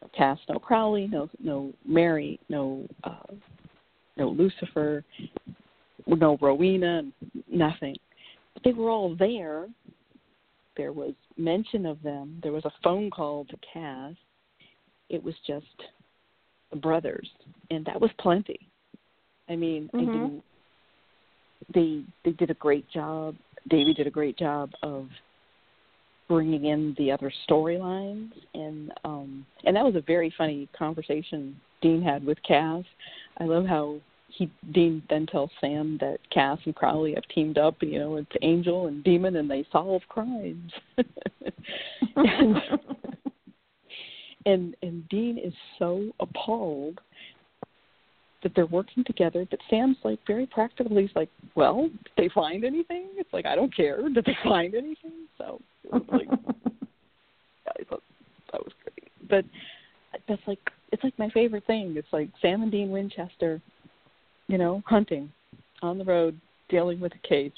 No Cass, no Crowley, no no Mary, no uh, no Lucifer, no Rowena, nothing. But they were all there. There was mention of them. There was a phone call to Cass. It was just the brothers, and that was plenty. I mean, Mhm. didn't. They they did a great job. Davy did a great job of bringing in the other storylines and um and that was a very funny conversation Dean had with Cass. I love how he Dean then tells Sam that Cass and Crowley have teamed up, you know, it's angel and demon and they solve crimes. and, and and Dean is so appalled that they're working together, but Sam's like very practical. He's like, Well, did they find anything? It's like I don't care. Did they find anything? So it was like yeah, I thought that was great. But that's like it's like my favorite thing. It's like Sam and Dean Winchester, you know, hunting on the road, dealing with a case.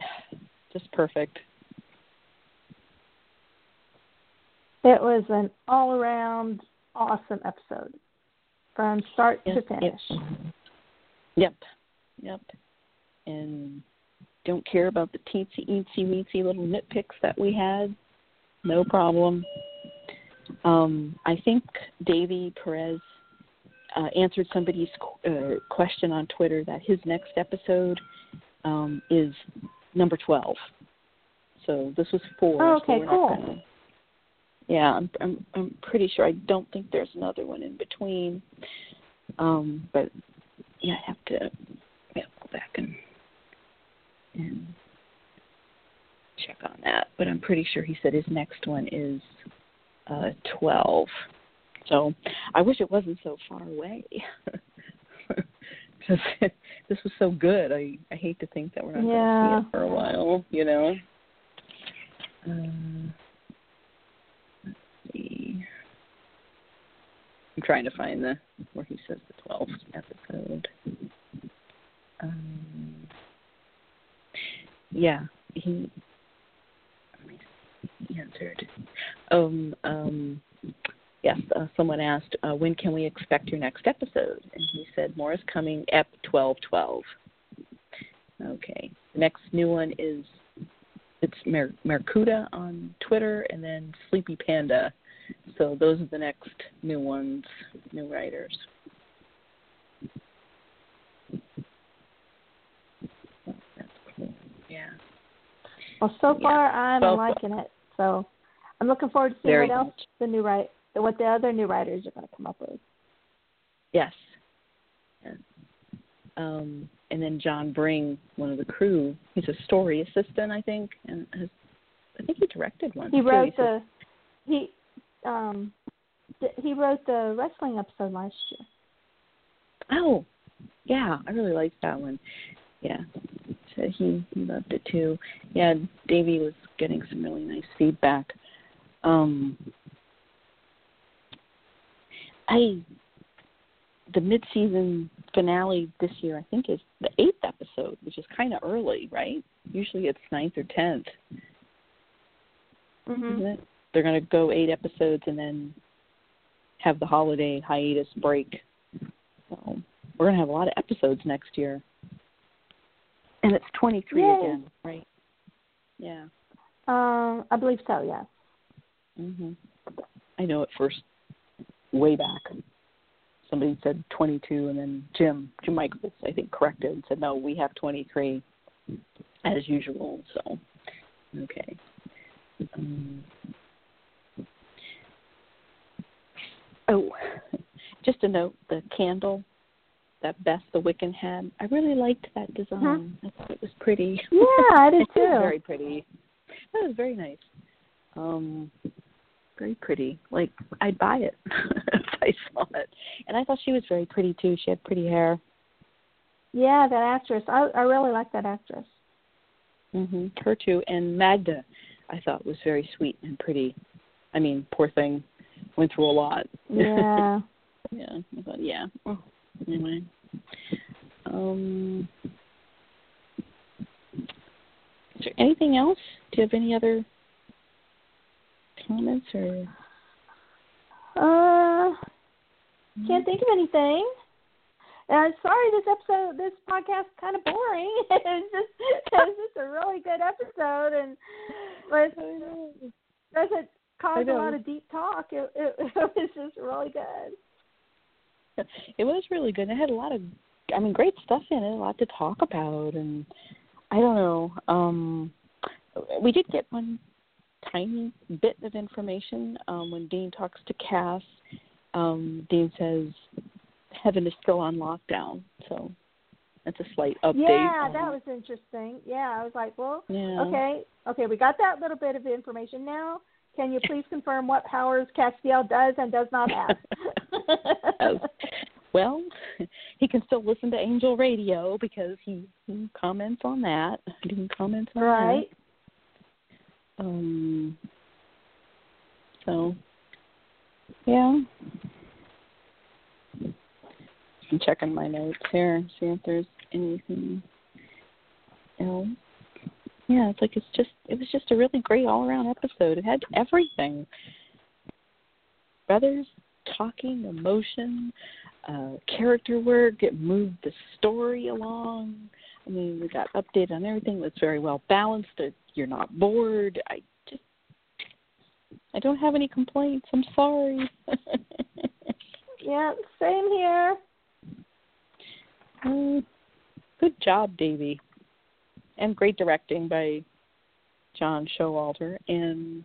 Just perfect. It was an all around awesome episode from start yes, to finish. Yep. Yep. And don't care about the teensy eensy weensy little nitpicks that we had. No problem. Um, I think Davy Perez uh, answered somebody's uh, question on Twitter that his next episode um, is number 12. So this was four. Oh, okay, so cool. Gonna, yeah, I'm, I'm I'm pretty sure. I don't think there's another one in between. Um, but yeah, I have to yeah, go back and and check on that. But I'm pretty sure he said his next one is uh, 12. So I wish it wasn't so far away. Because this was so good. I I hate to think that we're not yeah. going to see it for a while. You know. Um, let's see. I'm trying to find the where he says the 12th episode. Um, yeah, he he answered. Um, um, yes, uh, someone asked, uh, when can we expect your next episode? And he said, more is coming, Ep 1212. Okay. The next new one is it's Mer- Mercuda on Twitter, and then Sleepy Panda. So those are the next new ones, new writers. Oh, that's cool. Yeah. Well, so Yeah. far I'm So- liking it. So I'm looking forward to seeing what else much. the new right what the other new writers are going to come up with. Yes. Um, and then John Bring, one of the crew, he's a story assistant, I think, and has, I think he directed one. He wrote said- the he um he wrote the wrestling episode last year. Oh, yeah, I really liked that one. Yeah, so he he loved it too. Yeah, Davy was getting some really nice feedback. Um, I the mid-season finale this year, I think, is the eighth episode, which is kind of early, right? Usually it's ninth or tenth, Mhm. isn't it? They're going to go eight episodes and then have the holiday hiatus break. So we're going to have a lot of episodes next year. And it's 23 Yay. again, right? Yeah. Um I believe so, yes. Mhm. I know at first way back somebody said 22 and then Jim Jim Michaels I think corrected and said no, we have 23 as usual. So okay. Um, oh, just a note: the candle that Beth the Wiccan had, I really liked that design. I thought it was pretty. Yeah, I did It was too. very pretty. That was very nice. Um, very pretty. Like I'd buy it if I saw it. And I thought she was very pretty too. She had pretty hair. Yeah, that actress. I I really like that actress. Mhm. Her too. And Magda, I thought was very sweet and pretty. I mean, poor thing, went through a lot. Yeah. yeah. I thought, yeah. Oh, anyway. Um. Is there anything else? Do you have any other comments or? Uh can't think of anything. Uh, sorry, this episode, this podcast, kind of boring. it's just, it's just a really good episode, and but it doesn't cause a lot of deep talk. It, it, it was just really good. It was really good. It had a lot of, I mean, great stuff in it. A lot to talk about, and I don't know. Um, we did get one tiny bit of information um, when Dean talks to Cass. Um, Dean says heaven is still on lockdown, so that's a slight update. Yeah, that was interesting. Yeah, I was like, well, yeah. okay, okay, we got that little bit of information now. Can you please confirm what powers Castiel does and does not have? well, he can still listen to Angel Radio because he, he comments on that. He can comment on right. that. Um. So, yeah. I'm checking my notes here, see if there's anything else. Yeah, it's like it's just it was just a really great all around episode. It had everything. Brothers talking, emotion, uh, character work, it moved the story along. I mean, we got updated on everything. It was very well balanced. You're not bored. I just I don't have any complaints. I'm sorry. yeah, same here. Uh, good job, Davy and great directing by John Showalter, and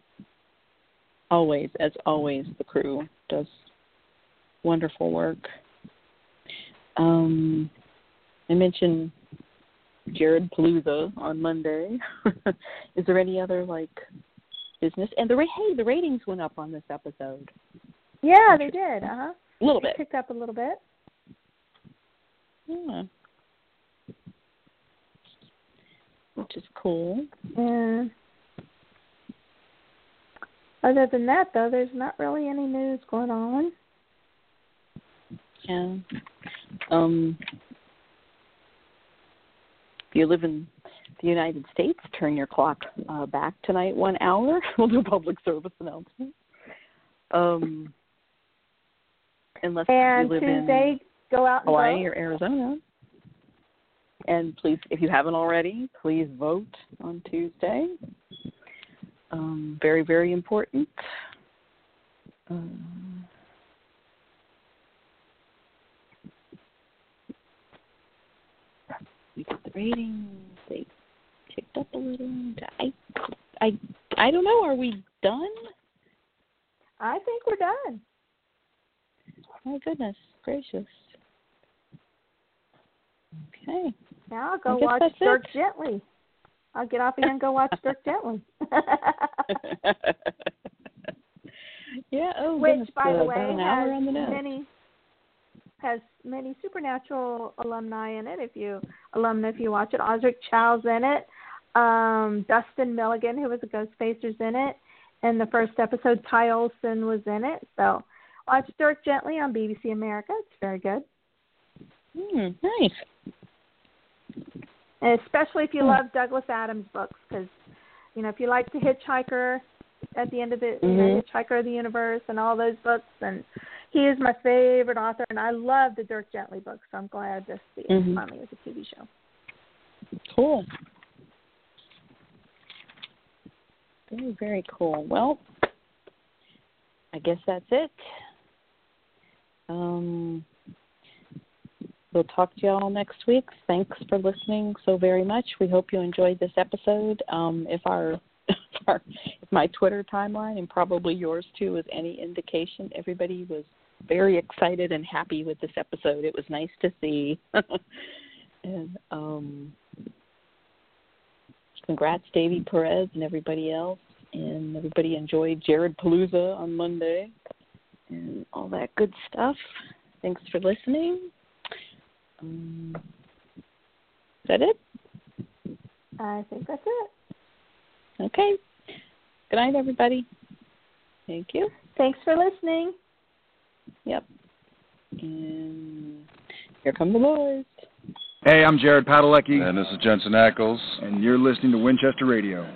always, as always, the crew does wonderful work. Um, I mentioned Jared Palooza on Monday. Is there any other like business? And the hey, the ratings went up on this episode. Yeah, they did. Uh huh. A little bit. Picked up a little bit. Yeah. which is cool. Yeah. Other than that, though, there's not really any news going on. Yeah. Um. If you live in the United States, turn your clock uh, back tonight one hour. we'll do a public service announcement. Um. Unless and you live Tuesday, in go out and Hawaii vote. or Arizona. And please, if you haven't already, please vote on Tuesday. Um, very, very important. Um, we got the ratings. They ticked up a little. I, I, I don't know. Are we done? I think we're done. My goodness gracious. Okay. Now I'll go watch Dirk it. Gently. I'll get off again and go watch Dirk Gently. yeah. Oh, Which, goodness, by uh, the way, about an hour has the many has many supernatural alumni in it. If you alumni, if you watch it, Osric Chau's in it. Um, Dustin Milligan, who was a Ghostfacers in it. In the first episode, Ty Olsson was in it. So watch Dirk Gently on BBC America. It's very good. Hmm, nice. And especially if you Hmm. love Douglas Adams books, because you know if you like The Hitchhiker, at the end of it, you know, Mhm. Hitchhiker of the Universe, and all those books, and he is my favorite author, and I love the Dirk Gently books. So I'm glad to see it Mhm. finally as a TV show. Cool. Very, very cool. Well, I guess that's it. Um, we'll talk to you all next week. Thanks for listening so very much. We hope you enjoyed this episode. Um, if our if, our, if my Twitter timeline and probably yours too is any indication, everybody was very excited and happy with this episode. It was nice to see. and um, congrats, Davy Perez and everybody else. And everybody enjoyed Jared Palooza on Monday and all that good stuff. Thanks for listening. Um, is that it? I think that's it. Okay. Good night, everybody. Thank you. Thanks for listening. Yep. And here come the boys. Hey, I'm Jared Padalecki, And this is Jensen Ackles. and you're listening to Winchester Radio.